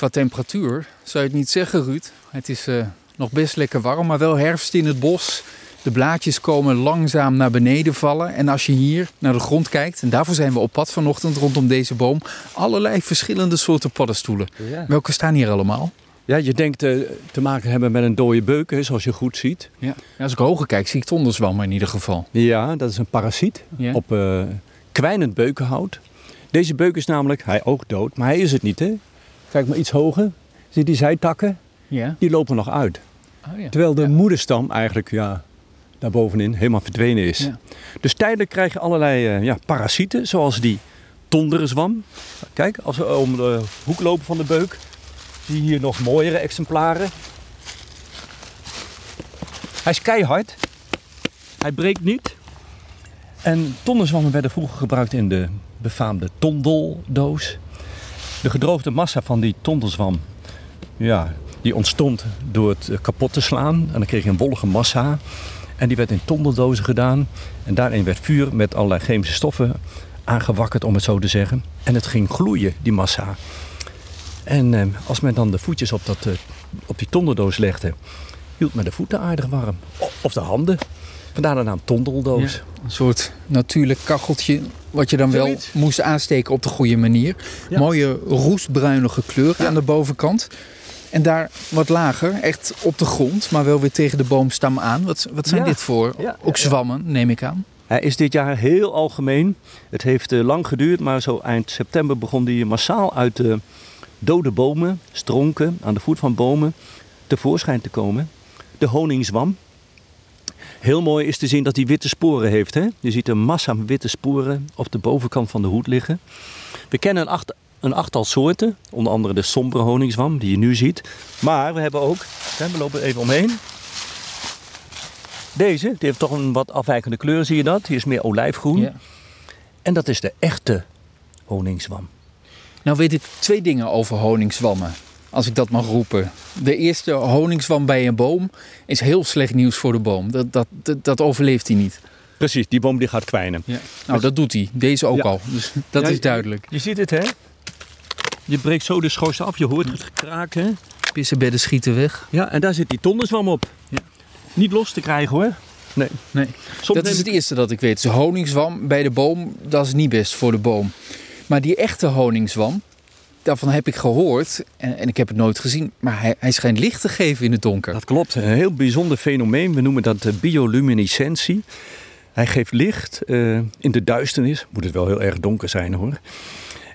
Qua temperatuur zou je het niet zeggen, Ruud. Het is eh, nog best lekker warm, maar wel herfst in het bos. De blaadjes komen langzaam naar beneden vallen. En als je hier naar de grond kijkt, en daarvoor zijn we op pad vanochtend rondom deze boom, allerlei verschillende soorten paddenstoelen. Ja. Welke staan hier allemaal? Ja, je denkt eh, te maken hebben met een dode beuk, hè, zoals je goed ziet. Ja. als ik hoger kijk, zie ik tonderzwammen in ieder geval. Ja, dat is een parasiet Ja. op eh, kwijnend beukenhout. Deze beuk is namelijk, hij ook dood, maar hij is het niet. Hè? Kijk maar iets hoger. Zie die zijtakken? Ja. Die lopen nog uit. Oh, ja. Terwijl de Ja. moederstam eigenlijk ja, daarbovenin helemaal verdwenen is. Ja. Dus tijdelijk krijg je allerlei eh, ja, parasieten, zoals die tonderzwam. Kijk, als we om de hoek lopen van de beuk, zie je hier nog mooiere exemplaren. Hij is keihard. Hij breekt niet. En tonderzwammen werden vroeger gebruikt in de befaamde tondeldoos. De gedroogde massa van die tondelzwam, ja, die ontstond door het eh, kapot te slaan. En dan kreeg je een wollige massa. En die werd in tondeldozen gedaan. En daarin werd vuur met allerlei chemische stoffen aangewakkerd, om het zo te zeggen. En het ging gloeien, die massa. En eh, als men dan de voetjes op, dat, eh, op die tondeldoos legde, hield men de voeten aardig warm. Of de handen. Vandaar de naam tondeldoos. Een soort natuurlijk kacheltje wat je dan wel Zoiets. moest aansteken op de goede manier. Ja. Mooie roestbruinige kleur aan de bovenkant. En daar wat lager, echt op de grond, maar wel weer tegen de boomstam aan. Wat, wat zijn Ja. dit voor? Ja, Ook zwammen, neem ik aan. Hij is dit jaar heel algemeen. Het heeft eh, lang geduurd, maar zo eind september begon hij massaal uit de dode bomen, stronken, aan de voet van bomen, tevoorschijn te komen. De honingzwam. Heel mooi is te zien dat hij witte sporen heeft. Hè? Je ziet een massa witte sporen op de bovenkant van de hoed liggen. We kennen een, acht, een achttal soorten, onder andere de sombere honingzwam die je nu ziet. Maar we hebben ook, hè, we lopen even omheen. Deze, die heeft toch een wat afwijkende kleur, zie je dat? Die is meer olijfgroen. Ja. En dat is de echte honingzwam. Nou weet ik twee dingen over honingzwammen, als ik dat mag roepen. De eerste honingzwam bij een boom is heel slecht nieuws voor de boom. Dat, dat, dat, dat overleeft hij niet. Precies, die boom die gaat kwijnen. Nou, dat doet hij. Deze ook Ja. al. Dus dat Ja, is duidelijk. Je ziet het, hè? Je breekt zo de schors af, je hoort het kraken. Pissenbedden schieten weg. Ja, en daar zit die tondenzwam op. Ja. Niet los te krijgen, hoor. Nee. Nee. Soms dat is het ik- eerste dat ik weet. Dus honingzwam bij de boom, dat is niet best voor de boom. Maar die echte honingzwam, daarvan heb ik gehoord. En, en ik heb het nooit gezien. Maar hij, hij schijnt licht te geven in het donker. Dat klopt, een heel bijzonder fenomeen. We noemen dat bioluminescentie. Hij geeft licht eh, in de duisternis. Moet het wel heel erg donker zijn hoor.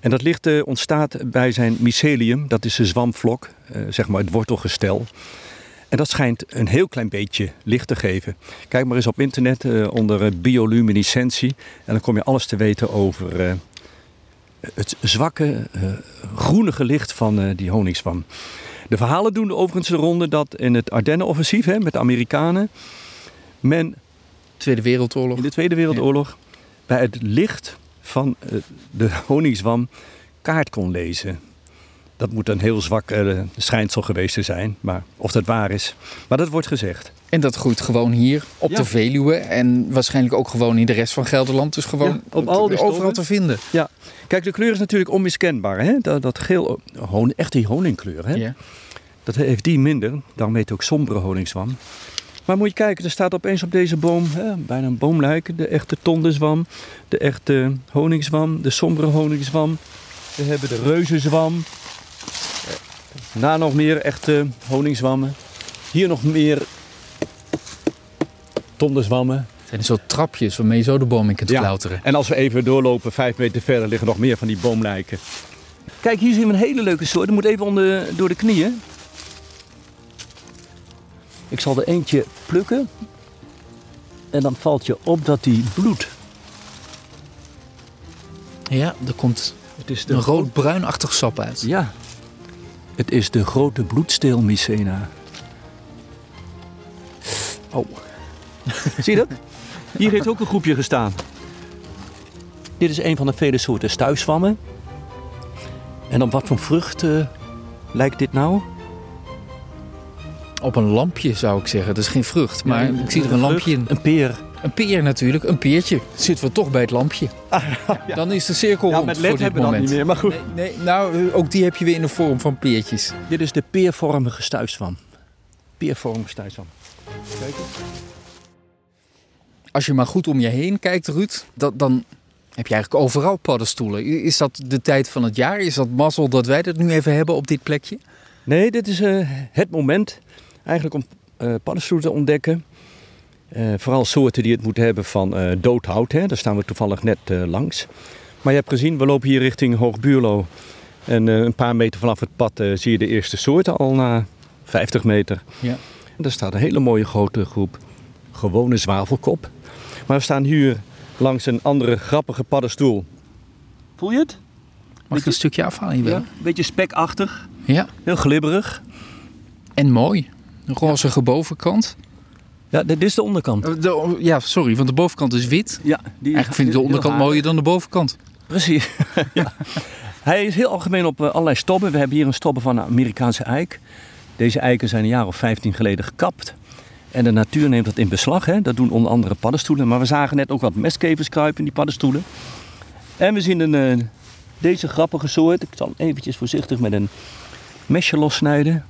En dat licht eh, ontstaat bij zijn mycelium. Dat is de zwamvlok, eh, zeg maar het wortelgestel. En dat schijnt een heel klein beetje licht te geven. Kijk maar eens op internet onder bioluminescentie. En dan kom je alles te weten over het zwakke, eh, groenige licht van eh, die honingzwam. De verhalen doen overigens de ronde dat in het Ardennen-offensief hè, met de Amerikanen... men Tweede Wereldoorlog. in de Tweede Wereldoorlog bij het licht van eh, de honingzwam kaart kon lezen. Dat moet een heel zwak eh, schijnsel geweest te zijn, maar of dat waar is. Maar dat wordt gezegd. En dat groeit gewoon hier op Ja. de Veluwe. En waarschijnlijk ook gewoon in de rest van Gelderland. Dus gewoon Ja, op al die overal te vinden. Kijk, de kleur is natuurlijk onmiskenbaar. Hè? Dat, dat geel, hon, echt die honingkleur. Hè? Ja. Dat heeft die minder. Daarom heet het ook sombere honingzwam. Maar moet je kijken, er staat opeens op deze boom, hè, bijna een boomluik, de echte tondenzwam, de echte honingzwam, de sombere honingzwam. We hebben de reuzenzwam. Daar nog meer echte honingzwammen. Hier nog meer tondenzwammen. Het zijn zo trapjes waarmee je zo de boom in kunt Ja. klauteren. En als we even doorlopen, vijf meter verder, liggen nog meer van die boomlijken. Kijk, hier zien we een hele leuke soort. Die moet even onder, door de knieën. Ik zal er eentje plukken. En dan valt je op dat die bloed. Ja, er komt Het is een rood-bruinachtig sap uit. Ja. Het is de grote bloedsteel Mycena. Oh. Zie je dat? Hier heeft ook een groepje gestaan. Dit is een van de vele soorten stuifzwammen. En op wat voor vrucht lijkt dit nou? Op een lampje zou ik zeggen. Dat is geen vrucht, maar Ja, ik zie er een lampje in. Een peer. Een peer natuurlijk, een peertje. Zitten we toch bij het lampje. Dan is de cirkel Ja, rond met voor led dit hebben we dat niet meer, maar goed. Nee, nee, nou, ook die heb je weer in de vorm van peertjes. Dit is de peervormige stuiswam. Peervormige stuiswam. Kijk eens. Als je maar goed om je heen kijkt, Ruud, dat, dan heb je eigenlijk overal paddenstoelen. Is dat de tijd van het jaar? Is dat mazzel dat wij dat nu even hebben op dit plekje? Nee, dit is eh, het moment eigenlijk om eh paddenstoelen te ontdekken. Eh, vooral soorten die het moeten hebben van eh dood hout. Hè. Daar staan we toevallig net eh, langs. Maar je hebt gezien, we lopen hier richting Hoogbuurlo. En eh, een paar meter vanaf het pad eh, zie je de eerste soorten al na 50 meter. Ja. En daar staat een hele mooie grote groep gewone zwavelkop. Maar we staan hier langs een andere grappige paddenstoel. Voel je het? Mag ik een stukje afhalen? Hier Ja, wel? een beetje spekachtig. ja. Heel glibberig. En mooi. Een rozige bovenkant. Ja, dit is de onderkant. De- ja, sorry, want de bovenkant is wit. Ja, die Eigenlijk vind ik de onderkant mooier dan de bovenkant. Precies. ja. Hij is heel algemeen op eh, allerlei stobben. We hebben hier een stobbe van een Amerikaanse eik. Deze eiken zijn een jaar of 15 geleden gekapt. En de natuur neemt dat in beslag. Hè. Dat doen onder andere paddenstoelen. Maar we zagen net ook wat mestkevers kruipen in die paddenstoelen. En we zien een, eh, deze grappige soort. Ik zal hem eventjes voorzichtig met een mesje lossnijden.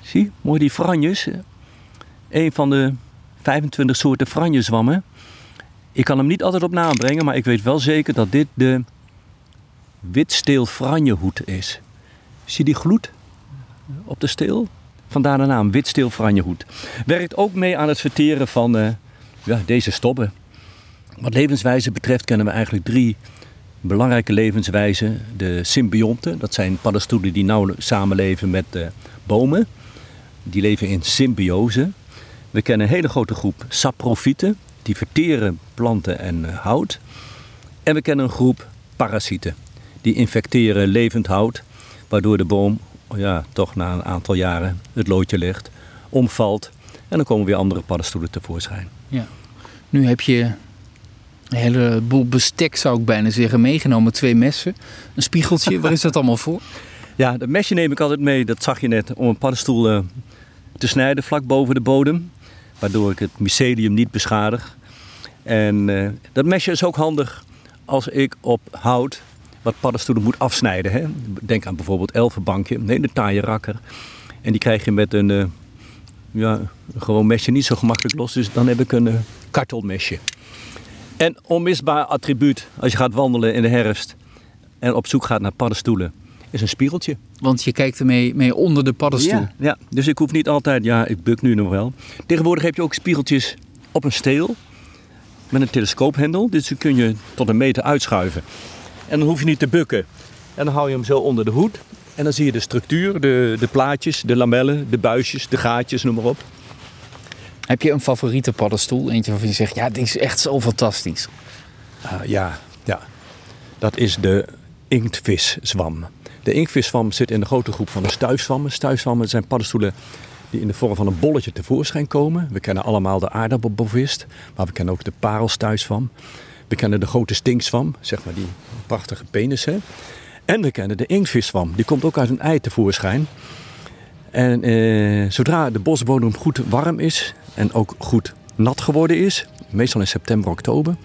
Zie, mooi die franjes. Een van de 25 soorten franjezwammen. Ik kan hem niet altijd op naam brengen, maar ik weet wel zeker dat dit de witsteel franjehoed is. Zie die gloed op de steel? Vandaar de naam witsteel franjehoed. Werkt ook mee aan het verteren van eh, ja, deze stobben. Wat levenswijze betreft kennen we eigenlijk drie belangrijke levenswijzen. De symbionten, dat zijn paddenstoelen die nauw samenleven met eh, bomen. Die leven in symbiose. We kennen een hele grote groep saprofieten, die verteren planten en eh, hout. En we kennen een groep parasieten, die infecteren levend hout, waardoor de boom ja, toch na een aantal jaren het loodje legt, omvalt en dan komen weer andere paddenstoelen tevoorschijn. Nu heb je een heleboel bestek, zou ik bijna zeggen, meegenomen. Twee messen, een spiegeltje. Waar is dat allemaal voor? Ja, dat mesje neem ik altijd mee, dat zag je net, om een paddenstoel eh, te snijden vlak boven de bodem. Waardoor ik het mycelium niet beschadig. En eh, dat mesje is ook handig als ik op hout wat paddenstoelen moet afsnijden. Hè. Denk aan bijvoorbeeld elfenbankje, een hele taaie rakker. En die krijg je met een, eh, ja, gewoon mesje niet zo gemakkelijk los. Dus dan heb ik een kartelmesje. En onmisbaar attribuut als je gaat wandelen in de herfst en op zoek gaat naar paddenstoelen, is een spiegeltje. Want je kijkt ermee mee onder de paddenstoel. Ja, ja, dus ik hoef niet altijd, ja, ik buk nu nog wel. Tegenwoordig heb je ook spiegeltjes op een steel met een telescoophendel. Dus die kun je tot een meter uitschuiven. En dan hoef je niet te bukken. En dan hou je hem zo onder de hoed. En dan zie je de structuur, de, de plaatjes, de lamellen, de buisjes, de gaatjes, noem maar op. Heb je een favoriete paddenstoel? Eentje waarvan je zegt, ja, die is echt zo fantastisch. Ah, ja, ja, dat is de inktviszwam. De inktviszwam zit in de grote groep van de stuifzwammen. Stuifzwammen zijn paddenstoelen die in de vorm van een bolletje tevoorschijn komen. We kennen allemaal de aardappelbovist, maar we kennen ook de parelstuifzwam. We kennen de grote stinkzwam, zeg maar die prachtige penis. Hè? En we kennen de inktviszwam, die komt ook uit een ei tevoorschijn. En eh, zodra de bosbodem goed warm is en ook goed nat geworden is, meestal in september, oktober,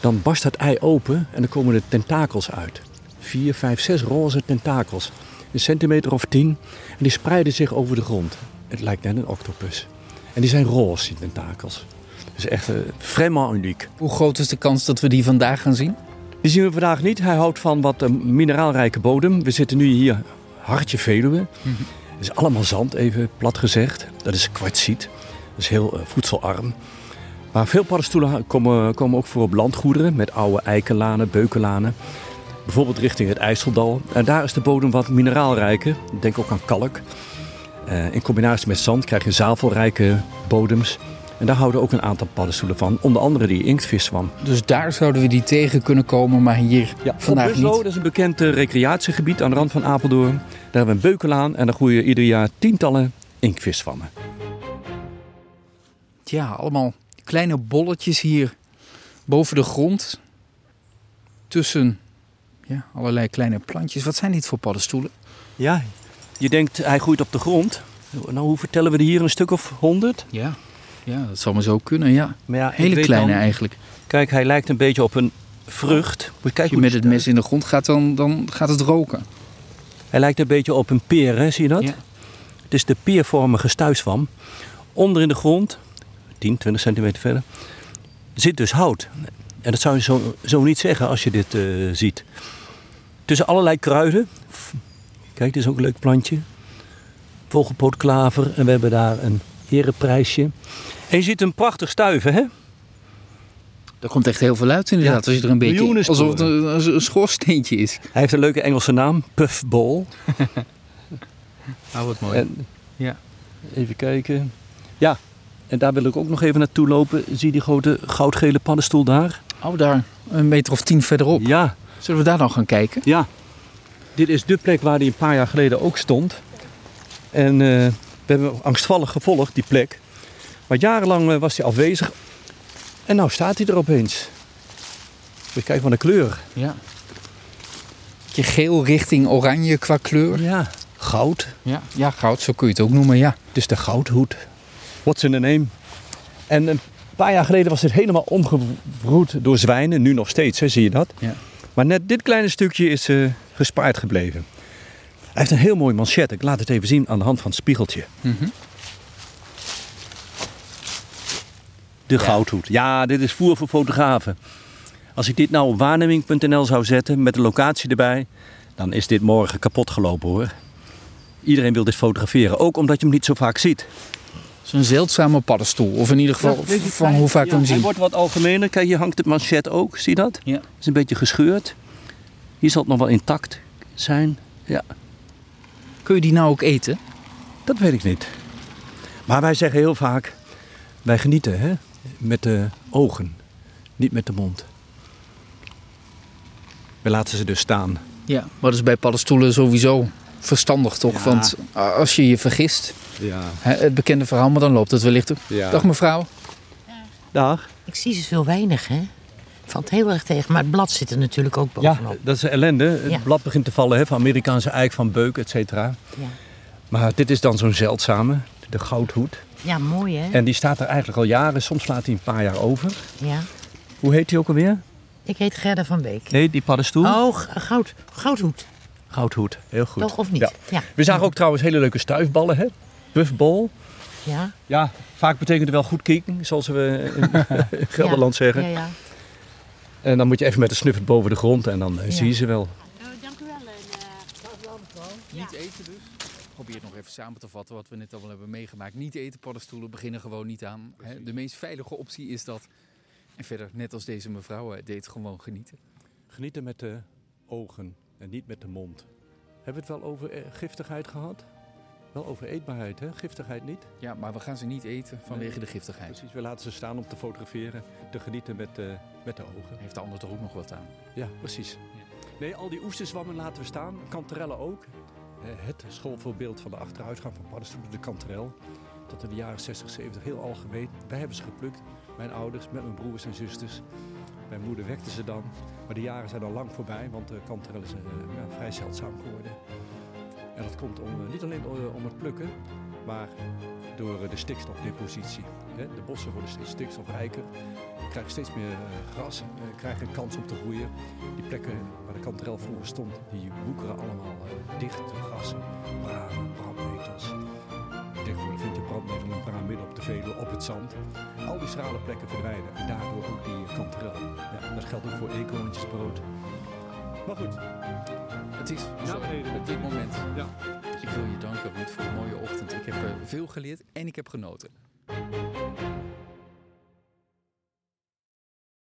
dan barst dat ei open en dan komen er tentakels uit. Vier, vijf, zes roze tentakels. Een centimeter of tien. En die spreiden zich over de grond. Het lijkt net een octopus. En die zijn roze, die tentakels. Dat is echt uh, vraiment uniek. Hoe groot is de kans dat we die vandaag gaan zien? Die zien we vandaag niet. Hij houdt van wat uh, mineraalrijke bodem. We zitten nu hier hartje Veluwe. Het is allemaal zand, even plat gezegd. Dat is kwartsiet. Dat is heel uh, voedselarm. Maar veel paddenstoelen komen, komen ook voor op landgoederen met oude eikenlanen, beukenlanen. Bijvoorbeeld richting het IJsseldal. En daar is de bodem wat mineraalrijker. Denk ook aan kalk. Uh, in combinatie met zand krijg je zavelrijke bodems. En daar houden ook een aantal paddenstoelen van. Onder andere die inktviszwam. Dus daar zouden we die tegen kunnen komen, maar hier ja, vandaag Buslo, niet. Dat is een bekend uh, recreatiegebied aan de rand van Apeldoorn. Daar hebben we een beukenlaan en daar groeien ieder jaar tientallen inktviswammen. Ja, allemaal kleine bolletjes hier boven de grond. Tussen ja, allerlei kleine plantjes. Wat zijn dit voor paddenstoelen? Ja, je denkt hij groeit op de grond. Nou, hoe vertellen we er hier een stuk of honderd? Ja. Ja, dat zal maar zo kunnen, ja. Maar ja, Hele kleine dan- eigenlijk. Kijk, hij lijkt een beetje op een vrucht. Moet je Als je met het mes in de grond gaat, dan, dan gaat het roken. Hij lijkt een beetje op een peer, hè? zie je dat? Ja. Het is de peervormige stuifswam. Onder in de grond, 10, 20 centimeter verder, zit dus hout. En dat zou je zo, zo niet zeggen als je dit eh, ziet. Tussen allerlei kruiden. Kijk, dit is ook een leuk plantje. Vogelpootklaver. En we hebben daar een ereprijsje. En je ziet een prachtig stuiven, hè? Er komt echt heel veel uit inderdaad. Ja, als je er een beetje... Alsof het een, als een schoorsteentje is. Hij heeft een leuke Engelse naam, Puffball. Oh, wat mooi. En, Ja. Even kijken. Ja, en daar wil ik ook nog even naartoe lopen. Zie die grote goudgele paddenstoel daar? Oh, daar. Een meter of tien verderop. Ja, Zullen we daar dan gaan kijken? ja. Dit is de plek waar die een paar jaar geleden ook stond. En eh, we hebben angstvallig gevolgd, die plek. Maar jarenlang eh, was hij afwezig. En nou staat hij er opeens. Je kijken van de kleur. Ja. Beetje geel richting oranje qua kleur. Ja, goud. Ja, ja goud, zo kun je het ook noemen, ja. Het is de goudhoed. What's in the name? En een paar jaar geleden was dit helemaal omgebroed door zwijnen. Nu nog steeds, hè, zie je dat? Ja. Maar net dit kleine stukje is eh, gespaard gebleven. Hij heeft een heel mooi manchet. Ik laat het even zien aan de hand van het spiegeltje. Mhm. De goudhoed. Ja, dit is voer voor fotografen. Als ik dit nou op waarneming.nl zou zetten met de locatie erbij, dan is dit morgen kapot gelopen hoor. Iedereen wil dit fotograferen, ook omdat je hem niet zo vaak ziet. Het is een zeldzame paddenstoel. Of in ieder geval Ja, van hoe vaak we Ja, hem Hij zien. wordt wat algemener. Kijk, hier hangt het manchet ook. Zie je dat? Ja. Het is een beetje gescheurd. Hier zal het nog wel intact zijn. Ja, Kun je die nou ook eten? dat weet ik niet. Maar wij zeggen heel vaak, wij genieten hè? met de ogen, niet met de mond. We laten ze dus staan. Ja. Maar dat is bij paddenstoelen sowieso verstandig toch? Ja. Want als je je vergist, Ja. het bekende verhaal, maar dan loopt het wellicht ook. ja. Dag mevrouw. Dag. Ik zie ze zo weinig, hè? Valt heel erg tegen, maar het blad zit er natuurlijk ook Ja, bovenop. dat is ellende. Het Ja. blad begint te vallen hè, van Amerikaanse eik, van beuk, et cetera. Ja, Maar dit is dan zo'n zeldzame, de goudhoed. ja mooi, hè? En die staat er eigenlijk al jaren. Soms slaat hij een paar jaar over. Ja. Hoe heet die ook alweer? Ik heet Gerda van Beek. Nee, die paddenstoel. Oh, goud, goudhoed. Goudhoed, heel goed. Toch of niet? Ja. Ja. We zagen ook trouwens hele leuke stuifballen, hè? Buffball. Ja. Ja, vaak betekent het wel goed kijken, zoals we in Gelderland zeggen. Ja, ja. En dan moet je even met de snuffert boven de grond en dan eh, Ja. zie je ze wel. dank u wel. Niet eten dus? Probeer het nog even samen te vatten wat we net allemaal hebben meegemaakt. Niet eten, paddenstoelen beginnen gewoon niet aan. Hè, De meest veilige optie is dat. En verder, net als deze mevrouw, eh, deed gewoon genieten. Genieten met de ogen en niet met de mond. Hebben we het wel over eh, giftigheid gehad? Wel over eetbaarheid, hè? Giftigheid niet? Ja, maar we gaan ze niet eten vanwege de giftigheid. Precies, we laten ze staan om te fotograferen, te genieten met, eh, met de ogen. Heeft de ander toch ook nog wat aan? Ja, precies. Nee, al die oesterzwammen laten we staan. Kanterellen ook. Eh, Het schoolvoorbeeld van de achteruitgang van paddenstoelen, de kanterel. Tot in de jaren 60, 70 heel algemeen. Wij hebben ze geplukt. Mijn ouders met mijn broers en zusters. Mijn moeder wekte ze dan. Maar de jaren zijn al lang voorbij, want de kanterel is eh, ja, vrij zeldzaam geworden. En dat komt om, eh, niet alleen eh, om het plukken, maar door eh, de stikstofdepositie. De bossen worden steeds stikstofrijker. Je krijgt steeds meer gras, krijgen een kans om te groeien. Die plekken waar de kanterel vroeger stond, die woekeren allemaal dicht. Grassen, bramen, brandnetels. Tegenwoordig vind je brandnetel en braam midden op de Veluwe, op het zand. Al die schrale plekken verdwijnen en daardoor ook die kanterel. Dat geldt ook voor eekhoorntjesbrood. Maar goed, Het is zo beneden. op dit moment. Ja. Ik wil je danken, Ruud, voor een mooie ochtend. Ik heb eh, veel geleerd en ik heb genoten.